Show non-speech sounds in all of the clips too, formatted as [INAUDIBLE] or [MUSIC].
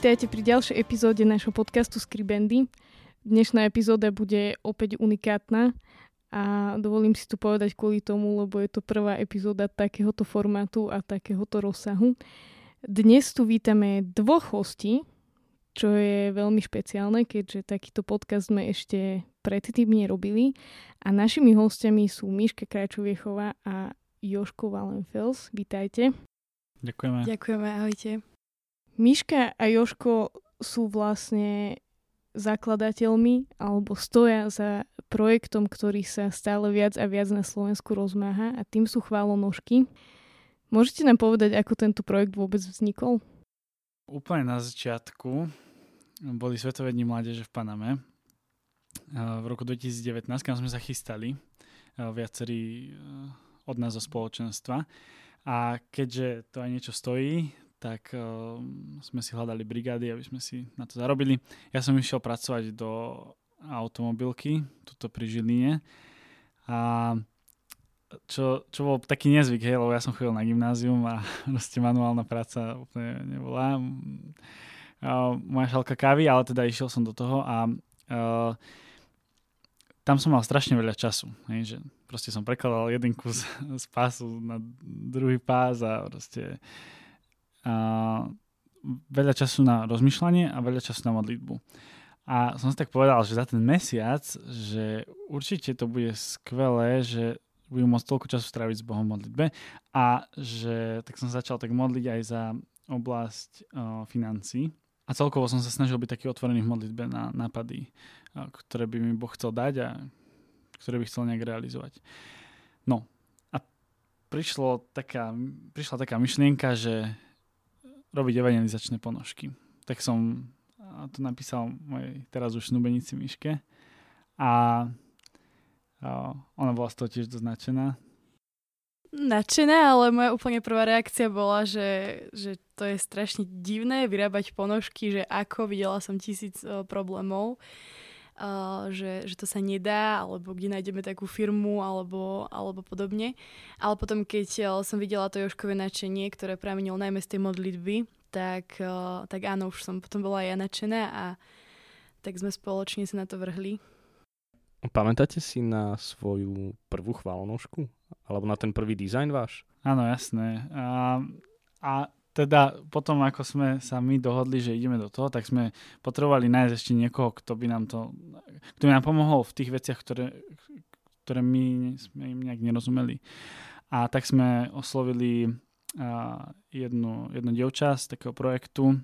Vítajte pri ďalšej epizóde nášho podcastu Skribendy. Dnešná epizóda bude opäť unikátna a dovolím si tu povedať kvôli tomu, lebo je to prvá epizóda takéhoto formátu a takéhoto rozsahu. Dnes tu vítame dvoch hostí, čo je veľmi špeciálne, keďže takýto podcast sme ešte predtým nerobili. A našimi hostiami sú Miška Krajčoviechová a Joško Valenfels. Vítajte. Ďakujeme. Ďakujeme, ahojte. Miška a Joško sú vlastne zakladateľmi alebo stoja za projektom, ktorý sa stále viac a viac na Slovensku rozmáha a tým sú chválonožky. Môžete nám povedať, ako tento projekt vôbec vznikol? Úplne na začiatku boli Svetové dni mládeže v Paname v roku 2019, kam sme sa chystali viacerí od nás zo spoločenstva. A keďže to aj niečo stojí, tak uh, sme si hľadali brigády, aby sme si na to zarobili. Ja som išiel pracovať do automobilky, tuto pri Žiline. A čo, čo bol taký nezvyk, hej, lebo ja som chodil na gymnázium a [LAUGHS] proste manuálna práca úplne nebola. Uh, moja šalka kávy, ale teda išiel som do toho a uh, tam som mal strašne veľa času. Hej, že proste som prekladal jeden kus [LAUGHS] z pásu na druhý pás a proste a veľa času na rozmýšľanie a veľa času na modlitbu. A som si tak povedal, že za ten mesiac, že určite to bude skvelé, že budem môcť toľko času stráviť s Bohom v modlitbe a že tak som začal tak modliť aj za oblasť uh, financí. A celkovo som sa snažil byť taký otvorený v modlitbe na nápady, uh, ktoré by mi Boh chcel dať a ktoré by chcel nejak realizovať. No a prišlo taká, prišla taká myšlienka, že robiť evangelizačné ponožky. Tak som to napísal mojej teraz už snubenici Miške a, ona bola z toho tiež doznačená. Nadšená, ale moja úplne prvá reakcia bola, že, že to je strašne divné vyrábať ponožky, že ako, videla som tisíc uh, problémov, že, že to sa nedá, alebo kde nájdeme takú firmu, alebo, alebo podobne. Ale potom, keď uh, som videla to Joškové nadšenie, ktoré pramenilo najmä z tej modlitby, tak, uh, tak áno, už som potom bola ja nadšená a tak sme spoločne sa na to vrhli. Pamätáte si na svoju prvú chválonožku? Alebo na ten prvý dizajn váš? Áno, jasné. A, a teda potom, ako sme sa my dohodli, že ideme do toho, tak sme potrebovali nájsť ešte niekoho, kto by nám to, kto by nám pomohol v tých veciach, ktoré, ktoré my sme im nejak nerozumeli. A tak sme oslovili jednu, jednu dievča z takého projektu,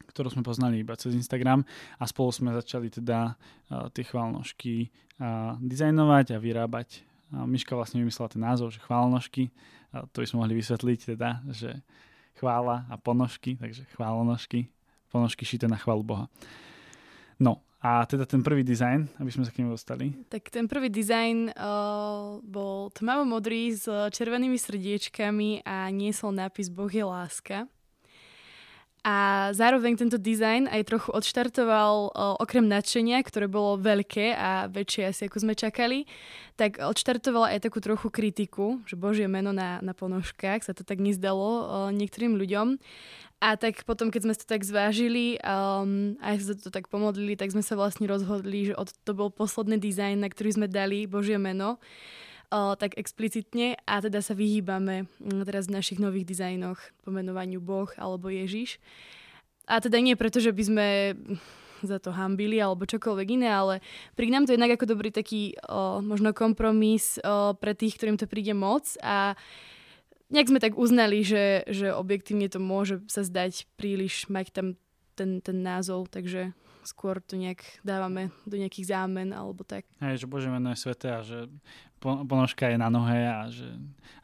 ktorú sme poznali iba cez Instagram a spolu sme začali teda tie chválnožky dizajnovať a vyrábať. A Miška vlastne vymyslela ten názov, že chválnožky. To by sme mohli vysvetliť teda, že chvála a ponožky, takže chválonožky, ponožky šité na chválu Boha. No a teda ten prvý dizajn, aby sme sa k nemu dostali. Tak ten prvý dizajn uh, bol tmavo-modrý s červenými srdiečkami a niesol nápis Boh je láska. A zároveň tento dizajn aj trochu odštartoval, okrem nadšenia, ktoré bolo veľké a väčšie asi ako sme čakali, tak odštartoval aj takú trochu kritiku, že Božie meno na, na ponožkách, sa to tak nezdalo niektorým ľuďom. A tak potom, keď sme to tak zvážili um, a sa to tak pomodlili, tak sme sa vlastne rozhodli, že od, to bol posledný dizajn, na ktorý sme dali Božie meno, tak explicitne a teda sa vyhýbame um, teraz v našich nových dizajnoch pomenovaniu Boh alebo Ježiš. A teda nie preto, že by sme za to hambili alebo čokoľvek iné, ale pri nám to jednak ako dobrý taký uh, možno kompromis uh, pre tých, ktorým to príde moc a nejak sme tak uznali, že, že objektívne to môže sa zdať príliš mať tam ten, ten názov, takže skôr to nejak dávame do nejakých zámen alebo tak. Hej, že Bože meno je sveté a že ponožka je na nohe a že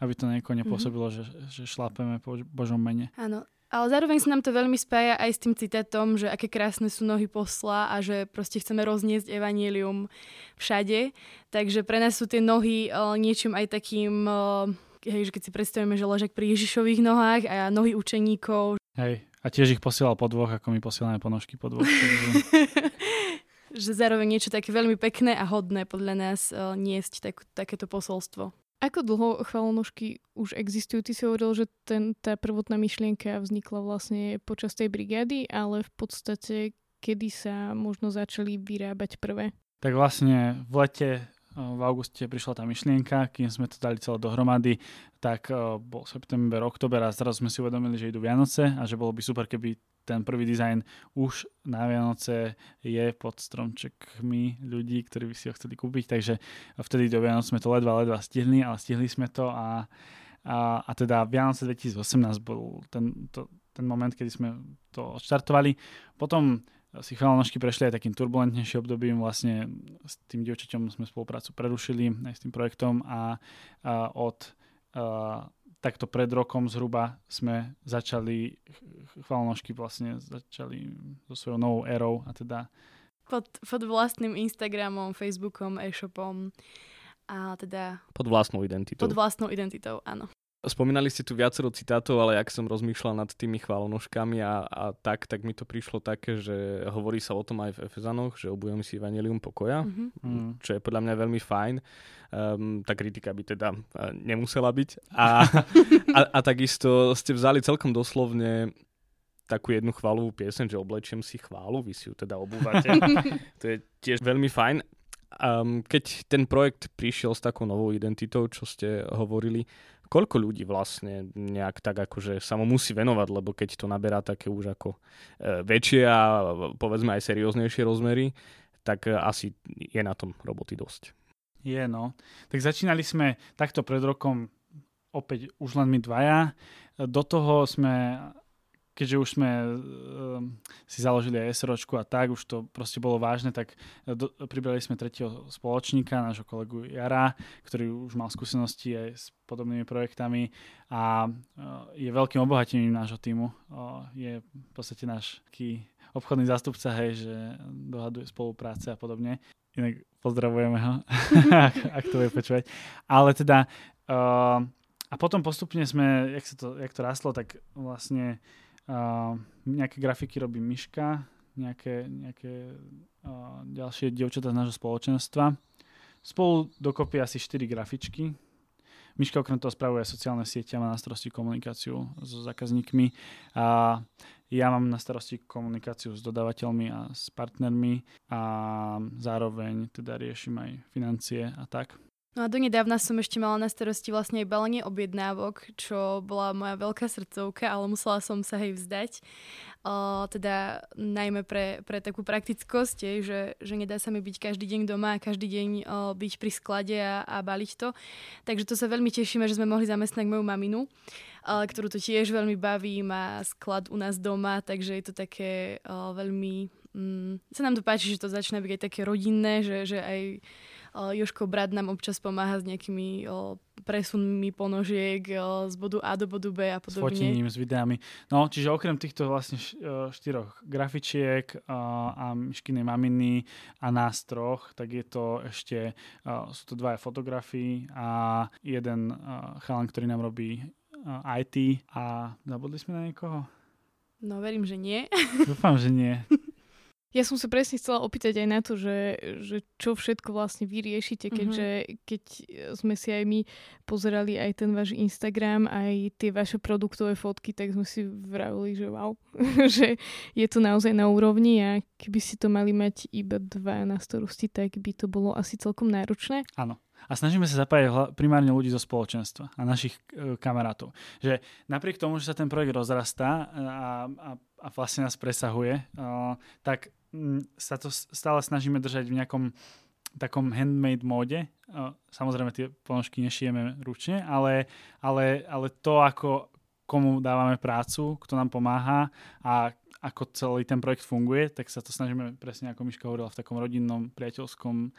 aby to nejako nepôsobilo, mm-hmm. že, že šlapeme po Božom mene. Áno. Ale zároveň sa nám to veľmi spája aj s tým citátom, že aké krásne sú nohy posla a že proste chceme rozniesť evanílium všade. Takže pre nás sú tie nohy uh, niečím aj takým, uh, hej, že keď si predstavíme, že ležak pri Ježišových nohách a nohy učeníkov. Hej, a tiež ich posielal po dvoch, ako my posielame ponožky po dvoch. Takže... [LAUGHS] že zároveň niečo také veľmi pekné a hodné podľa nás uh, niesť tak, takéto posolstvo. Ako dlho chvalonožky už existujú? Ty si hovoril, že ten, tá prvotná myšlienka vznikla vlastne počas tej brigády, ale v podstate kedy sa možno začali vyrábať prvé? Tak vlastne v lete v auguste prišla tá myšlienka, kým sme to dali celé dohromady, tak bol september, oktober a zrazu sme si uvedomili, že idú Vianoce a že bolo by super, keby ten prvý dizajn už na Vianoce je pod stromčekmi ľudí, ktorí by si ho chceli kúpiť, takže vtedy do Vianoc sme to ledva, ledva stihli, ale stihli sme to a, a, a teda Vianoce 2018 bol ten, to, ten moment, kedy sme to odštartovali. Potom si chválonožky prešli aj takým turbulentnejším obdobím, vlastne s tým dievčaťom sme spoluprácu prerušili aj s tým projektom a, a od a, takto pred rokom zhruba sme začali, chválnožky vlastne začali so svojou novou érou a teda pod, pod vlastným Instagramom, Facebookom, e-shopom a teda... Pod vlastnou identitou. Pod vlastnou identitou, áno. Spomínali ste tu viacero citátov, ale ak som rozmýšľal nad tými chválonožkami a, a tak, tak mi to prišlo také, že hovorí sa o tom aj v Efezanoch, že obujem si Evangelium pokoja, mm-hmm. čo je podľa mňa veľmi fajn. Um, tá kritika by teda uh, nemusela byť. A, a, a takisto ste vzali celkom doslovne takú jednu chválovú piesen, že oblečiem si chválu, vy si ju teda obúvate. [LAUGHS] to je tiež veľmi fajn. Um, keď ten projekt prišiel s takou novou identitou, čo ste hovorili, koľko ľudí vlastne nejak tak akože sa mu musí venovať, lebo keď to naberá také už ako e, väčšie a povedzme aj serióznejšie rozmery, tak e, asi je na tom roboty dosť. Je no. Tak začínali sme takto pred rokom opäť už len my dvaja. Do toho sme keďže už sme uh, si založili aj SROčku a tak, už to proste bolo vážne, tak do, pribrali sme tretieho spoločníka, nášho kolegu Jara, ktorý už mal skúsenosti aj s podobnými projektami a uh, je veľkým obohatením nášho týmu. Uh, je v podstate náš taký obchodný zástupca, hej, že dohaduje spolupráce a podobne. Inak pozdravujeme ho, [LAUGHS] ak, ak to bude počúvať. Ale teda uh, a potom postupne sme, jak, sa to, jak to rastlo, tak vlastne Uh, nejaké grafiky robí Myška, nejaké, nejaké uh, ďalšie dievčatá z nášho spoločenstva. Spolu dokopy asi 4 grafičky. Myška okrem toho spravuje sociálne siete a má na starosti komunikáciu so zákazníkmi. A ja mám na starosti komunikáciu s dodávateľmi a s partnermi a zároveň teda riešim aj financie a tak. No a donedávna som ešte mala na starosti vlastne aj balenie objednávok, čo bola moja veľká srdcovka, ale musela som sa hej vzdať. Uh, teda najmä pre, pre takú praktickosť, je, že, že nedá sa mi byť každý deň doma a každý deň uh, byť pri sklade a, a baliť to. Takže to sa veľmi tešíme, že sme mohli zamestnať moju maminu, uh, ktorú to tiež veľmi baví, má sklad u nás doma, takže je to také uh, veľmi... Um, sa nám to páči, že to začína byť aj také rodinné, že, že aj Joško brat nám občas pomáha s nejakými presunmi ponožiek z bodu A do bodu B a podobne. S fotením, s videami. No, čiže okrem týchto vlastne štyroch grafičiek a myškinej maminy a nás troch, tak je to ešte, sú to dvaja fotografii a jeden chalan, ktorý nám robí IT a zabudli sme na niekoho? No, verím, že nie. Dúfam, že nie. [LAUGHS] Ja som sa presne chcela opýtať aj na to, že, že čo všetko vlastne vy riešite, keďže mm-hmm. keď sme si aj my pozerali aj ten váš Instagram, aj tie vaše produktové fotky, tak sme si vravili, že wow, [LAUGHS] že je to naozaj na úrovni a keby si to mali mať iba dva na starosti, tak by to bolo asi celkom náročné. Áno. A snažíme sa zapájať primárne ľudí zo spoločenstva a našich e, kamarátov. Že napriek tomu, že sa ten projekt rozrastá a, a, a vlastne nás presahuje, uh, tak sa to stále snažíme držať v nejakom takom handmade móde. Samozrejme tie ponožky nešijeme ručne, ale, ale, ale to, ako komu dávame prácu, kto nám pomáha a ako celý ten projekt funguje, tak sa to snažíme presne, ako Miška hovorila, v takom rodinnom, priateľskom,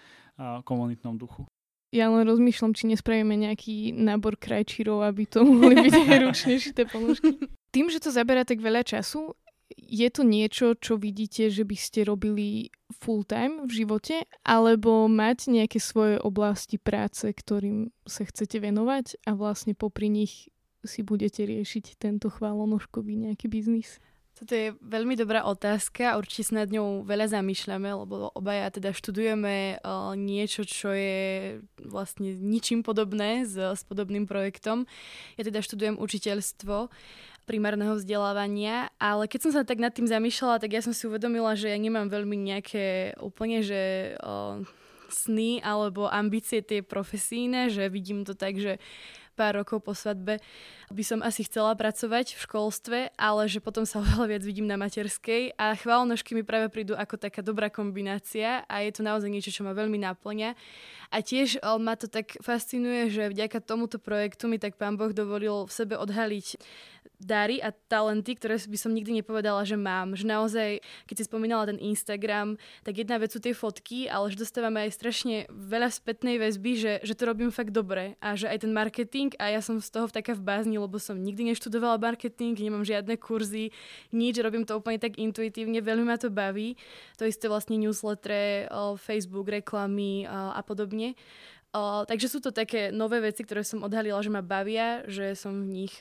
komunitnom duchu. Ja len rozmýšľam, či nespravíme nejaký nábor krajčírov, aby to mohli byť ručne šité ponožky. [LAUGHS] Tým, že to zaberá tak veľa času, je to niečo, čo vidíte, že by ste robili full time v živote, alebo máte nejaké svoje oblasti práce, ktorým sa chcete venovať a vlastne popri nich si budete riešiť tento chválonožkový nejaký biznis? Toto je veľmi dobrá otázka a určite sa nad ňou veľa zamýšľame, lebo obaja teda študujeme uh, niečo, čo je vlastne ničím podobné s, s podobným projektom. Ja teda študujem učiteľstvo primárneho vzdelávania, ale keď som sa tak nad tým zamýšľala, tak ja som si uvedomila, že ja nemám veľmi nejaké úplne, že uh, sny alebo ambície tie profesíne, že vidím to tak, že pár rokov po svadbe by som asi chcela pracovať v školstve, ale že potom sa [LAUGHS] oveľa viac vidím na materskej a chválnožky mi práve prídu ako taká dobrá kombinácia a je to naozaj niečo, čo ma veľmi náplňa. A tiež ma to tak fascinuje, že vďaka tomuto projektu mi tak pán Boh dovolil v sebe odhaliť dary a talenty, ktoré by som nikdy nepovedala, že mám. Že naozaj, keď si spomínala ten Instagram, tak jedna vec sú tie fotky, ale že dostávame aj strašne veľa spätnej väzby, že, že to robím fakt dobre a že aj ten marketing a ja som z toho taká v bázni, lebo som nikdy neštudovala marketing, nemám žiadne kurzy, nič, robím to úplne tak intuitívne, veľmi ma to baví. To isté vlastne newsletter, Facebook, reklamy a podobne. O, takže sú to také nové veci, ktoré som odhalila, že ma bavia, že som v nich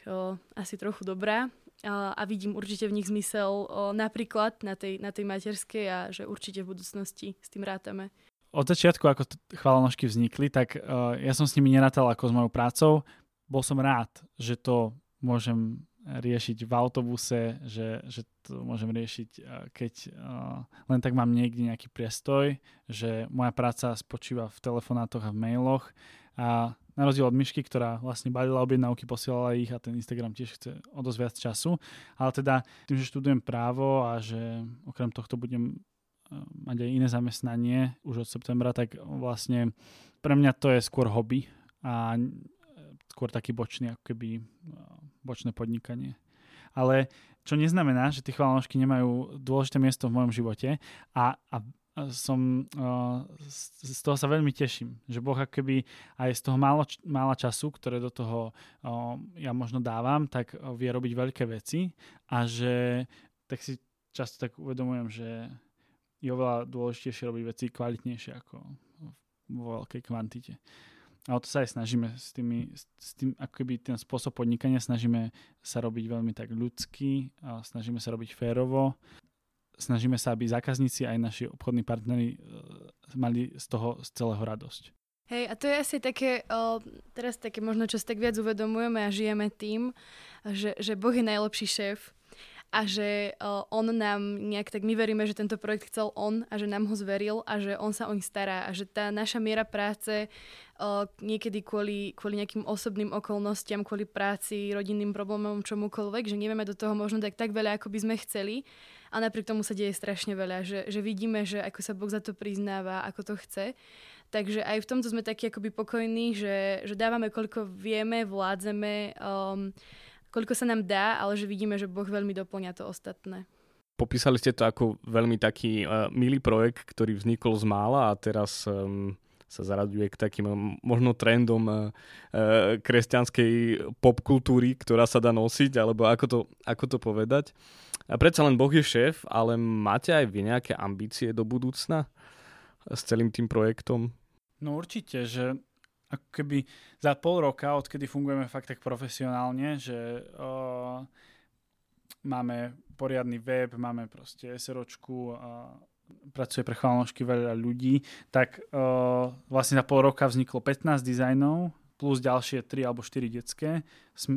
asi trochu dobrá a, vidím určite v nich zmysel napríklad na tej, na tej materskej a že určite v budúcnosti s tým rátame. Od začiatku, ako chvalonožky vznikli, tak uh, ja som s nimi nerátal ako s mojou prácou. Bol som rád, že to môžem riešiť v autobuse, že, že to môžem riešiť, keď uh, len tak mám niekde nejaký priestoj, že moja práca spočíva v telefonátoch a v mailoch a na rozdiel od myšky, ktorá vlastne balila objednávky, posielala ich a ten Instagram tiež chce o dosť viac času. Ale teda tým, že študujem právo a že okrem tohto budem mať aj iné zamestnanie už od septembra, tak vlastne pre mňa to je skôr hobby a skôr taký bočný ako keby bočné podnikanie. Ale čo neznamená, že tie chválonožky nemajú dôležité miesto v mojom živote a, a som, uh, z toho sa veľmi teším, že Boh keby aj z toho málo, mála času, ktoré do toho uh, ja možno dávam, tak vie robiť veľké veci a že tak si často tak uvedomujem, že je oveľa dôležitejšie robiť veci kvalitnejšie ako vo veľkej kvantite. A o to sa aj snažíme s, tými, s tým, ako keby ten spôsob podnikania snažíme sa robiť veľmi tak ľudský, a snažíme sa robiť férovo, snažíme sa, aby zákazníci aj naši obchodní partnery e, mali z toho z celého radosť. Hej, a to je asi také, o, teraz také možno, čo si tak viac uvedomujeme a žijeme tým, že, že Boh je najlepší šéf a že uh, on nám nejak tak my veríme, že tento projekt chcel on a že nám ho zveril a že on sa o nich stará a že tá naša miera práce uh, niekedy kvôli, kvôli nejakým osobným okolnostiam, kvôli práci, rodinným problémom, čomukoľvek, že nevieme do toho možno tak, tak veľa, ako by sme chceli a napriek tomu sa deje strašne veľa, že, že vidíme, že ako sa Boh za to priznáva, ako to chce. Takže aj v tomto sme takí akoby pokojní, že, že dávame koľko vieme, vládzeme, um, koľko sa nám dá, ale že vidíme, že Boh veľmi doplňa to ostatné. Popísali ste to ako veľmi taký uh, milý projekt, ktorý vznikol z mála a teraz um, sa zaraďuje k takým možno trendom uh, uh, kresťanskej popkultúry, ktorá sa dá nosiť, alebo ako to, ako to povedať. A predsa len Boh je šéf, ale máte aj vy nejaké ambície do budúcna s celým tým projektom? No určite, že ako keby za pol roka, odkedy fungujeme fakt tak profesionálne, že uh, máme poriadny web, máme proste SROčku a pracuje pre chválnožky veľa ľudí, tak uh, vlastne za pol roka vzniklo 15 dizajnov plus ďalšie 3 alebo 4 detské.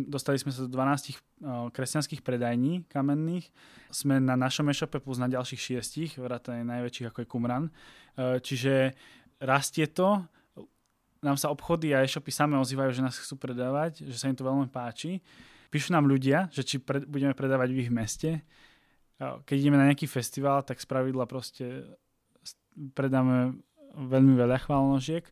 Dostali sme sa do 12 uh, kresťanských predajní kamenných. Sme na našom e-shope plus na ďalších 6, vrátane najväčších ako je Kumran. Uh, čiže rastie to nám sa obchody a e-shopy same ozývajú, že nás chcú predávať, že sa im to veľmi páči. Píšu nám ľudia, že či pred, budeme predávať v ich meste. Keď ideme na nejaký festival, tak z pravidla proste predáme veľmi veľa chválnožiek.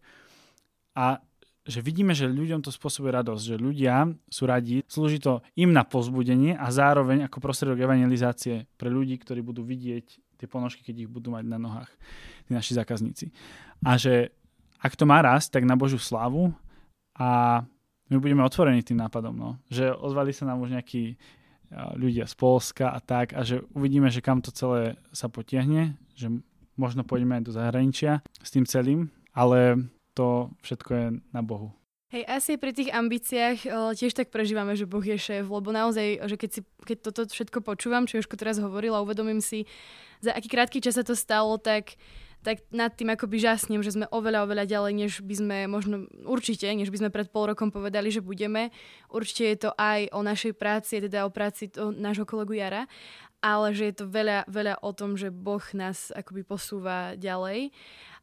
A že vidíme, že ľuďom to spôsobuje radosť, že ľudia sú radi, slúži to im na pozbudenie a zároveň ako prostriedok evangelizácie pre ľudí, ktorí budú vidieť tie ponožky, keď ich budú mať na nohách, tí naši zákazníci. A že ak to má rásť, tak na Božiu slavu a my budeme otvorení tým nápadom. No. Že ozvali sa nám už nejakí ľudia z Polska a tak a že uvidíme, že kam to celé sa potiahne, že možno pôjdeme aj do zahraničia s tým celým, ale to všetko je na Bohu. Hej, asi pri tých ambíciách o, tiež tak prežívame, že Boh je šéf, lebo naozaj, že keď, si, keď toto všetko počúvam, čo Jožko teraz hovoril a uvedomím si, za aký krátky čas sa to stalo, tak tak nad tým akoby žasnem, že sme oveľa, oveľa ďalej, než by sme možno, určite, než by sme pred pol rokom povedali, že budeme. Určite je to aj o našej práci, teda o práci to, nášho kolegu Jara, ale že je to veľa, veľa o tom, že Boh nás akoby posúva ďalej.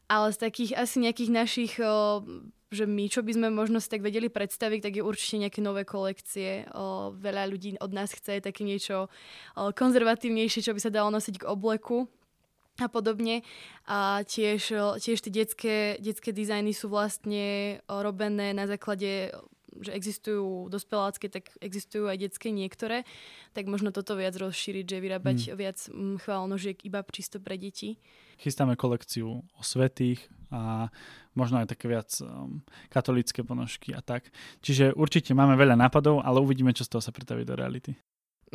Ale z takých asi nejakých našich o, že my, čo by sme možno si tak vedeli predstaviť, tak je určite nejaké nové kolekcie. O, veľa ľudí od nás chce také niečo o, konzervatívnejšie, čo by sa dalo nosiť k obleku a podobne. A tiež, tiež tie detské, detské dizajny sú vlastne robené na základe že existujú dospelácké, tak existujú aj detské niektoré, tak možno toto viac rozšíriť, že vyrábať hmm. viac mm, chválnožiek iba čisto pre deti. Chystáme kolekciu o svetých a možno aj také viac um, katolické ponožky a tak. Čiže určite máme veľa nápadov, ale uvidíme, čo z toho sa pretaví do reality.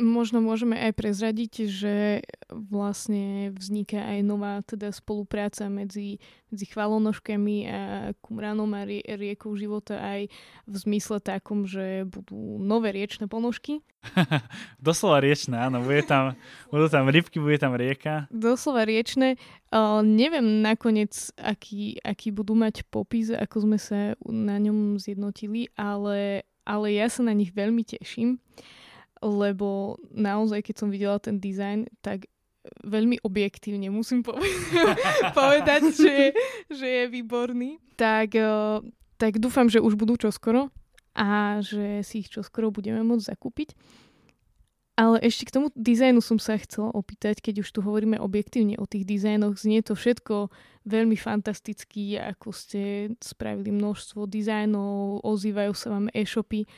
Možno môžeme aj prezradiť, že vlastne vzniká aj nová teda spolupráca medzi, medzi chvalonožkami a Kumranom a rie, riekou života aj v zmysle takom, že budú nové riečne ponožky. [LAUGHS] Doslova riečne, áno. Bude tam, budú tam rybky, bude tam rieka. Doslova riečne. Uh, neviem nakoniec, aký, aký budú mať popis, ako sme sa na ňom zjednotili, ale, ale ja sa na nich veľmi teším lebo naozaj, keď som videla ten dizajn, tak veľmi objektívne musím [LAUGHS] povedať, že, že je výborný. Tak, eh, tak dúfam, že už budú čoskoro a že si ich čoskoro budeme môcť zakúpiť. Ale ešte k tomu dizajnu som sa chcela opýtať, keď už tu hovoríme objektívne o tých dizajnoch, znie to všetko veľmi fantasticky, ako ste spravili množstvo dizajnov, ozývajú sa vám e-shopy.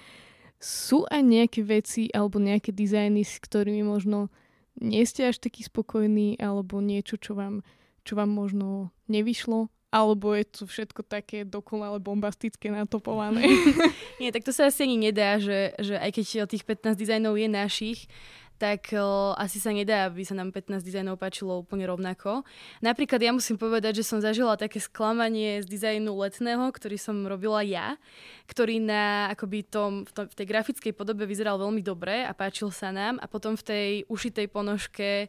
Sú aj nejaké veci alebo nejaké dizajny, s ktorými možno nie ste až taký spokojní, alebo niečo, čo vám, čo vám možno nevyšlo, alebo je to všetko také dokonale bombastické natopované? [LAUGHS] Nie, tak to sa asi ani nedá, že, že aj keď tých 15 dizajnov je našich, tak o, asi sa nedá, aby sa nám 15 dizajnov páčilo úplne rovnako. Napríklad ja musím povedať, že som zažila také sklamanie z dizajnu letného, ktorý som robila ja, ktorý na akoby tom, v, tom, v tej grafickej podobe vyzeral veľmi dobre a páčil sa nám a potom v tej ušitej ponožke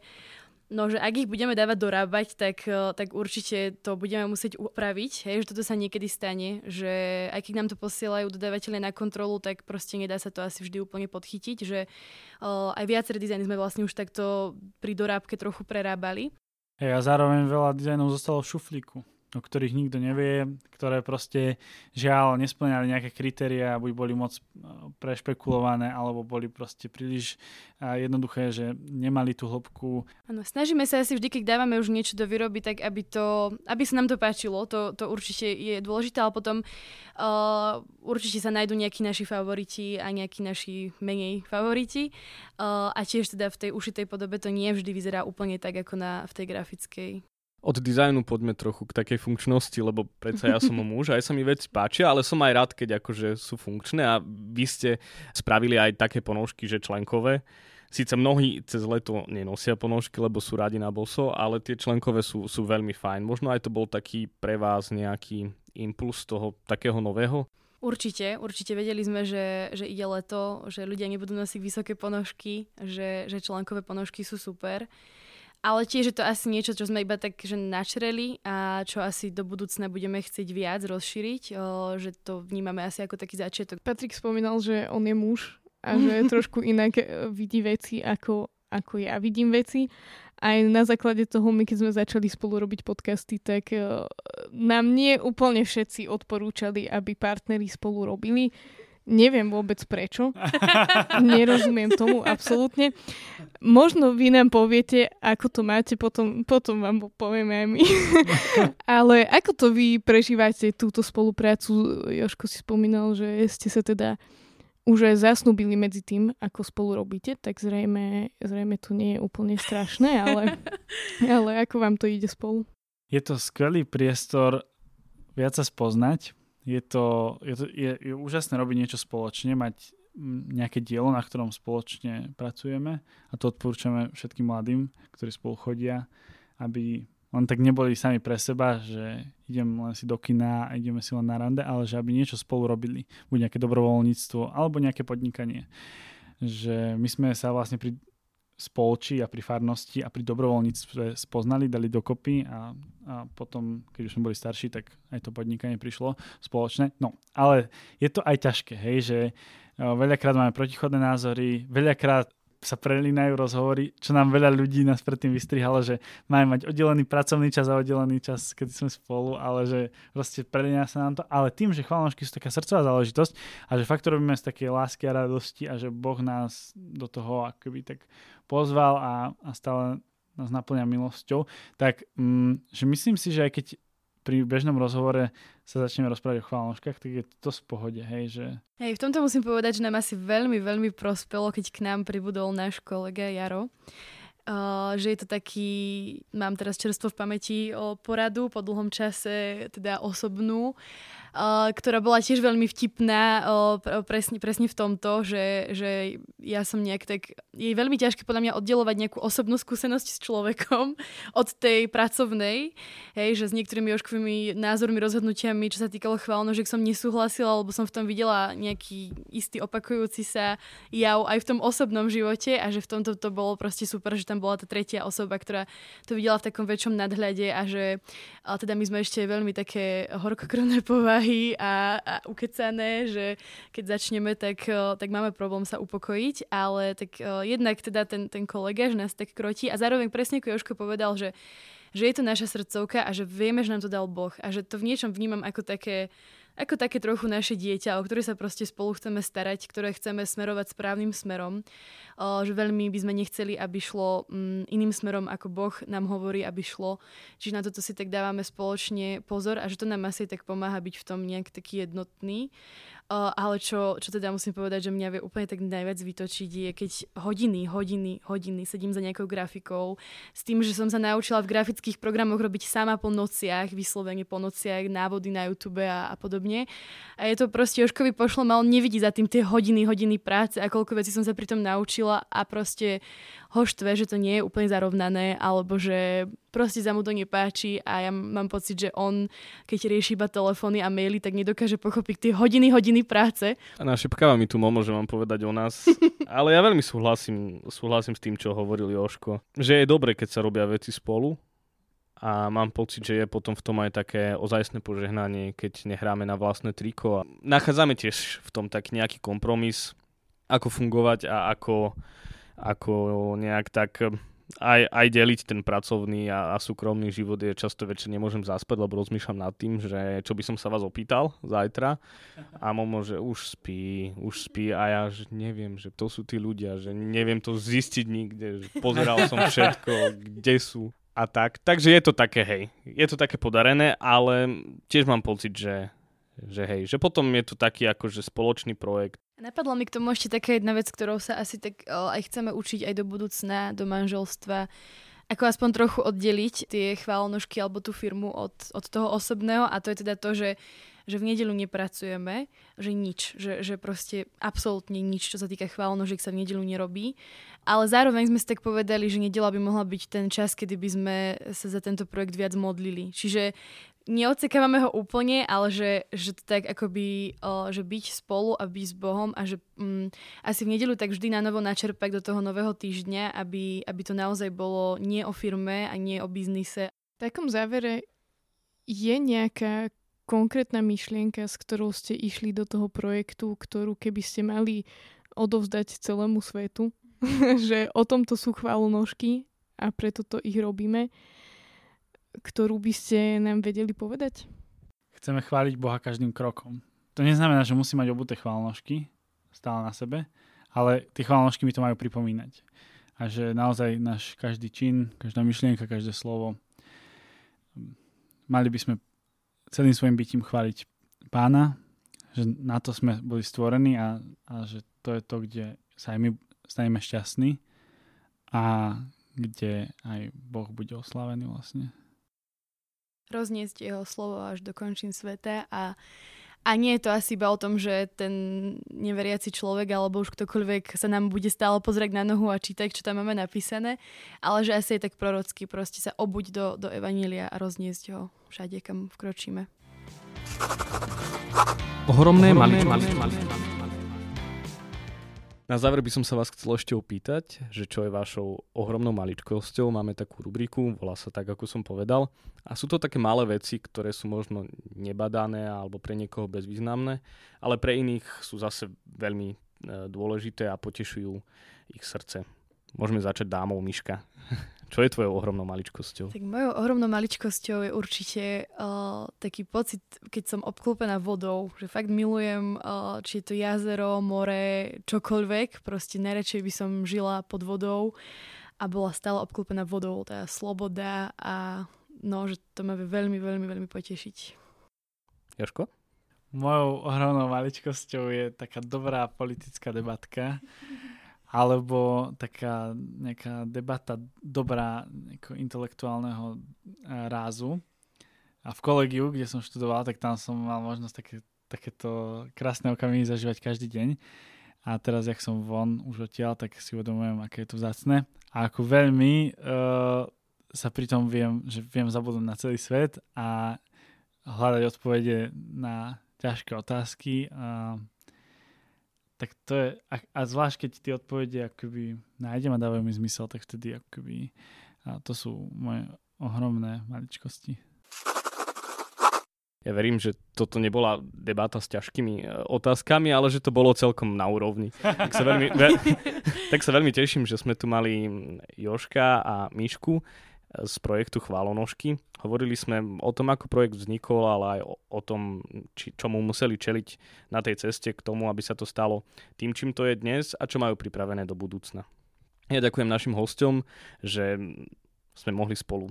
No, že ak ich budeme dávať dorábať, tak, eh, tak určite to budeme musieť upraviť, hej, že toto sa niekedy stane, že aj keď nám to posielajú dodávateľe na kontrolu, tak proste nedá sa to asi vždy úplne podchytiť, že uh, aj viaceré dizajny sme vlastne už takto pri dorábke trochu prerábali. Hej, a zároveň veľa dizajnov zostalo v šuflíku o ktorých nikto nevie, ktoré proste žiaľ nesplňali nejaké kritéria, buď boli moc e, prešpekulované, alebo boli proste príliš e, jednoduché, že nemali tú hĺbku. Áno, snažíme sa asi vždy, keď dávame už niečo do výroby, tak aby, to, aby sa nám to páčilo, to, to určite je dôležité, ale potom uh, určite sa nájdú nejakí naši favoriti a nejakí naši menej favoriti. Uh, a tiež teda v tej ušitej podobe to nie vždy vyzerá úplne tak, ako na, v tej grafickej od dizajnu poďme trochu k takej funkčnosti, lebo predsa ja som [LAUGHS] muž, aj sa mi veci páčia, ale som aj rád, keď akože sú funkčné a vy ste spravili aj také ponožky, že členkové. Sice mnohí cez leto nenosia ponožky, lebo sú radi na boso, ale tie členkové sú, sú veľmi fajn. Možno aj to bol taký pre vás nejaký impuls toho takého nového? Určite, určite vedeli sme, že, že ide leto, že ľudia nebudú nosiť vysoké ponožky, že, že členkové ponožky sú super. Ale tiež je to asi niečo, čo sme iba tak že načreli a čo asi do budúcna budeme chcieť viac rozšíriť, o, že to vnímame asi ako taký začiatok. Patrik spomínal, že on je muž a že [LAUGHS] trošku inak e, vidí veci ako, ako ja vidím veci. Aj na základe toho, my keď sme začali spolu robiť podcasty, tak nám nie úplne všetci odporúčali, aby partneri spolu robili Neviem vôbec prečo. [LAUGHS] Nerozumiem tomu absolútne. Možno vy nám poviete, ako to máte, potom, potom vám povieme aj my. [LAUGHS] Ale ako to vy prežívate túto spoluprácu? Joško si spomínal, že ste sa teda už aj zasnubili medzi tým, ako spolu robíte, tak zrejme, zrejme to nie je úplne strašné, ale, [LAUGHS] ale ako vám to ide spolu? Je to skvelý priestor viac sa spoznať, je to, je, to je, je úžasné robiť niečo spoločne, mať nejaké dielo, na ktorom spoločne pracujeme a to odporúčame všetkým mladým, ktorí spolu chodia, aby len tak neboli sami pre seba, že idem len si do kina a ideme si len na rande, ale že aby niečo spolu robili. Buď nejaké dobrovoľníctvo alebo nejaké podnikanie. Že my sme sa vlastne pri spolčí a pri farnosti a pri dobrovoľníctve spoznali, dali dokopy a, a potom, keď už sme boli starší, tak aj to podnikanie prišlo spoločné. No, ale je to aj ťažké, hej, že veľakrát máme protichodné názory, veľakrát sa prelínajú rozhovory, čo nám veľa ľudí nás predtým vystrihalo, že máme mať oddelený pracovný čas a oddelený čas, keď sme spolu, ale že proste prelína sa nám to. Ale tým, že chválonožky sú taká srdcová záležitosť a že fakt robíme z také lásky a radosti a že Boh nás do toho akoby tak pozval a, a stále nás naplňa milosťou, tak mm, že myslím si, že aj keď pri bežnom rozhovore sa začneme rozprávať o chválnožkách, tak je to v pohode, hej, že... Hej, v tomto musím povedať, že nám asi veľmi, veľmi prospelo, keď k nám pribudol náš kolega Jaro. Uh, že je to taký, mám teraz čerstvo v pamäti o poradu po dlhom čase, teda osobnú, ktorá bola tiež veľmi vtipná presne, presne v tomto, že, že ja som nejak tak, je veľmi ťažké podľa mňa oddelovať nejakú osobnú skúsenosť s človekom [LAUGHS] od tej pracovnej, hej, že s niektorými jožkovými názormi, rozhodnutiami, čo sa týkalo chválnožiek som nesúhlasila, lebo som v tom videla nejaký istý opakujúci sa jav aj v tom osobnom živote a že v tomto to bolo proste super, že tam bola tá tretia osoba, ktorá to videla v takom väčšom nadhľade a že a teda my sme ešte veľmi také horkokrvné [LAUGHS] povahy a, a ukecané, že keď začneme, tak, tak máme problém sa upokojiť, ale tak jednak teda ten, ten kolega, že nás tak krotí a zároveň presne ako Jožko povedal, že že je to naša srdcovka a že vieme, že nám to dal Boh a že to v niečom vnímam ako také ako také trochu naše dieťa, o ktoré sa proste spolu chceme starať, ktoré chceme smerovať správnym smerom. Že veľmi by sme nechceli, aby šlo mm, iným smerom, ako Boh nám hovorí, aby šlo. Čiže na toto si tak dávame spoločne pozor a že to nám asi tak pomáha byť v tom nejak taký jednotný. Ale čo, čo teda musím povedať, že mňa vie úplne tak najviac vytočiť je, keď hodiny, hodiny, hodiny sedím za nejakou grafikou s tým, že som sa naučila v grafických programoch robiť sama po nociach, vyslovene po nociach, návody na YouTube a, a podobne. A je to proste Jožkovi pošlo, mal nevidí za tým tie hodiny, hodiny práce a koľko vecí som sa pri tom naučila a proste ho štve, že to nie je úplne zarovnané, alebo že proste sa mu to nepáči a ja mám pocit, že on, keď rieši iba telefóny a maily, tak nedokáže pochopiť tie hodiny, hodiny práce. A našepkáva mi tu Momo, že mám povedať o nás. [LAUGHS] Ale ja veľmi súhlasím, súhlasím s tým, čo hovoril Joško. Že je dobre, keď sa robia veci spolu, a mám pocit, že je potom v tom aj také ozajstné požehnanie, keď nehráme na vlastné triko. A nachádzame tiež v tom tak nejaký kompromis, ako fungovať a ako ako nejak tak eh, aj, aj deliť ten pracovný a, a súkromný život je často večer nemôžem zaspať, lebo rozmýšľam nad tým, že čo by som sa vás opýtal zajtra a Momo, že už spí, už spí a ja že neviem, že to sú tí ľudia, že neviem to zistiť nikde, že pozeral som všetko, kde sú a tak. Takže je to také, hej, je to také podarené, ale tiež mám pocit, že, že hej, že potom je to taký akože spoločný projekt, Napadla mi k tomu ešte taká jedna vec, ktorou sa asi tak aj chceme učiť aj do budúcna, do manželstva. Ako aspoň trochu oddeliť tie chválonožky alebo tú firmu od, od toho osobného a to je teda to, že že v nedelu nepracujeme, že nič, že, že proste absolútne nič, čo sa týka chválonožiek sa v nedelu nerobí. Ale zároveň sme si tak povedali, že nedela by mohla byť ten čas, kedy by sme sa za tento projekt viac modlili. Čiže neodsekávame ho úplne, ale že, že to tak akoby, že byť spolu a byť s Bohom a že mm, asi v nedelu tak vždy na novo načerpať do toho nového týždňa, aby, aby to naozaj bolo nie o firme a nie o biznise. V takom závere je nejaká konkrétna myšlienka, s ktorou ste išli do toho projektu, ktorú keby ste mali odovzdať celému svetu, [LAUGHS] že o tomto sú chválonožky a preto to ich robíme ktorú by ste nám vedeli povedať? Chceme chváliť Boha každým krokom. To neznamená, že musí mať obuté chválnožky stále na sebe, ale tie chválnožky mi to majú pripomínať. A že naozaj náš každý čin, každá myšlienka, každé slovo, mali by sme celým svojim bytím chváliť pána, že na to sme boli stvorení a, a že to je to, kde sa aj my staneme šťastní a kde aj Boh bude oslavený vlastne rozniesť jeho slovo až do končín sveta a A nie je to asi iba o tom, že ten neveriaci človek alebo už ktokoľvek sa nám bude stále pozrieť na nohu a čítať, čo tam máme napísané, ale že asi je tak prorocky proste sa obuť do, do Evanília a rozniesť ho všade, kam vkročíme. Ohromné, Ohromné maličkosti. maličkosti. Na záver by som sa vás chcel ešte opýtať, že čo je vašou ohromnou maličkosťou. Máme takú rubriku, volá sa tak, ako som povedal. A sú to také malé veci, ktoré sú možno nebadané alebo pre niekoho bezvýznamné, ale pre iných sú zase veľmi e, dôležité a potešujú ich srdce. Môžeme začať dámou Miška. [LAUGHS] Čo je tvojou ohromnou maličkosťou? Tak mojou ohromnou maličkosťou je určite uh, taký pocit, keď som obklopená vodou, že fakt milujem, uh, či je to jazero, more, čokoľvek. Proste najradšej by som žila pod vodou a bola stále obklopená vodou, tá sloboda a no, že to ma veľmi, veľmi, veľmi potešiť. Joško? Mojou ohromnou maličkosťou je taká dobrá politická debatka alebo taká nejaká debata dobrá intelektuálneho eh, rázu. A v kolegiu, kde som študoval, tak tam som mal možnosť také, takéto krásne okamihy zažívať každý deň. A teraz, jak som von už odtiaľ, tak si uvedomujem, aké je to vzácne. A ako veľmi uh, sa pritom viem, že viem zabudnúť na celý svet a hľadať odpovede na ťažké otázky. Uh, tak to je, a, a zvlášť keď tie odpovede akoby nájdem a dávajú mi zmysel, tak vtedy akoby, a to sú moje ohromné maličkosti. Ja verím, že toto nebola debata s ťažkými e, otázkami, ale že to bolo celkom na úrovni. Tak sa veľmi, ve, [LAUGHS] tak sa veľmi teším, že sme tu mali Joška a Mišku z projektu Chválonožky. Hovorili sme o tom, ako projekt vznikol, ale aj o, o tom, či, čomu museli čeliť na tej ceste k tomu, aby sa to stalo tým, čím to je dnes a čo majú pripravené do budúcna. Ja ďakujem našim hostom, že sme mohli spolu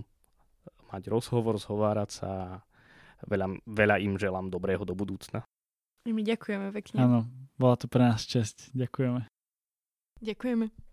mať rozhovor, zhovárať sa a veľa, veľa im želám dobrého do budúcna. My ďakujeme pekne. Áno, bola to pre nás čest. Ďakujeme. Ďakujeme.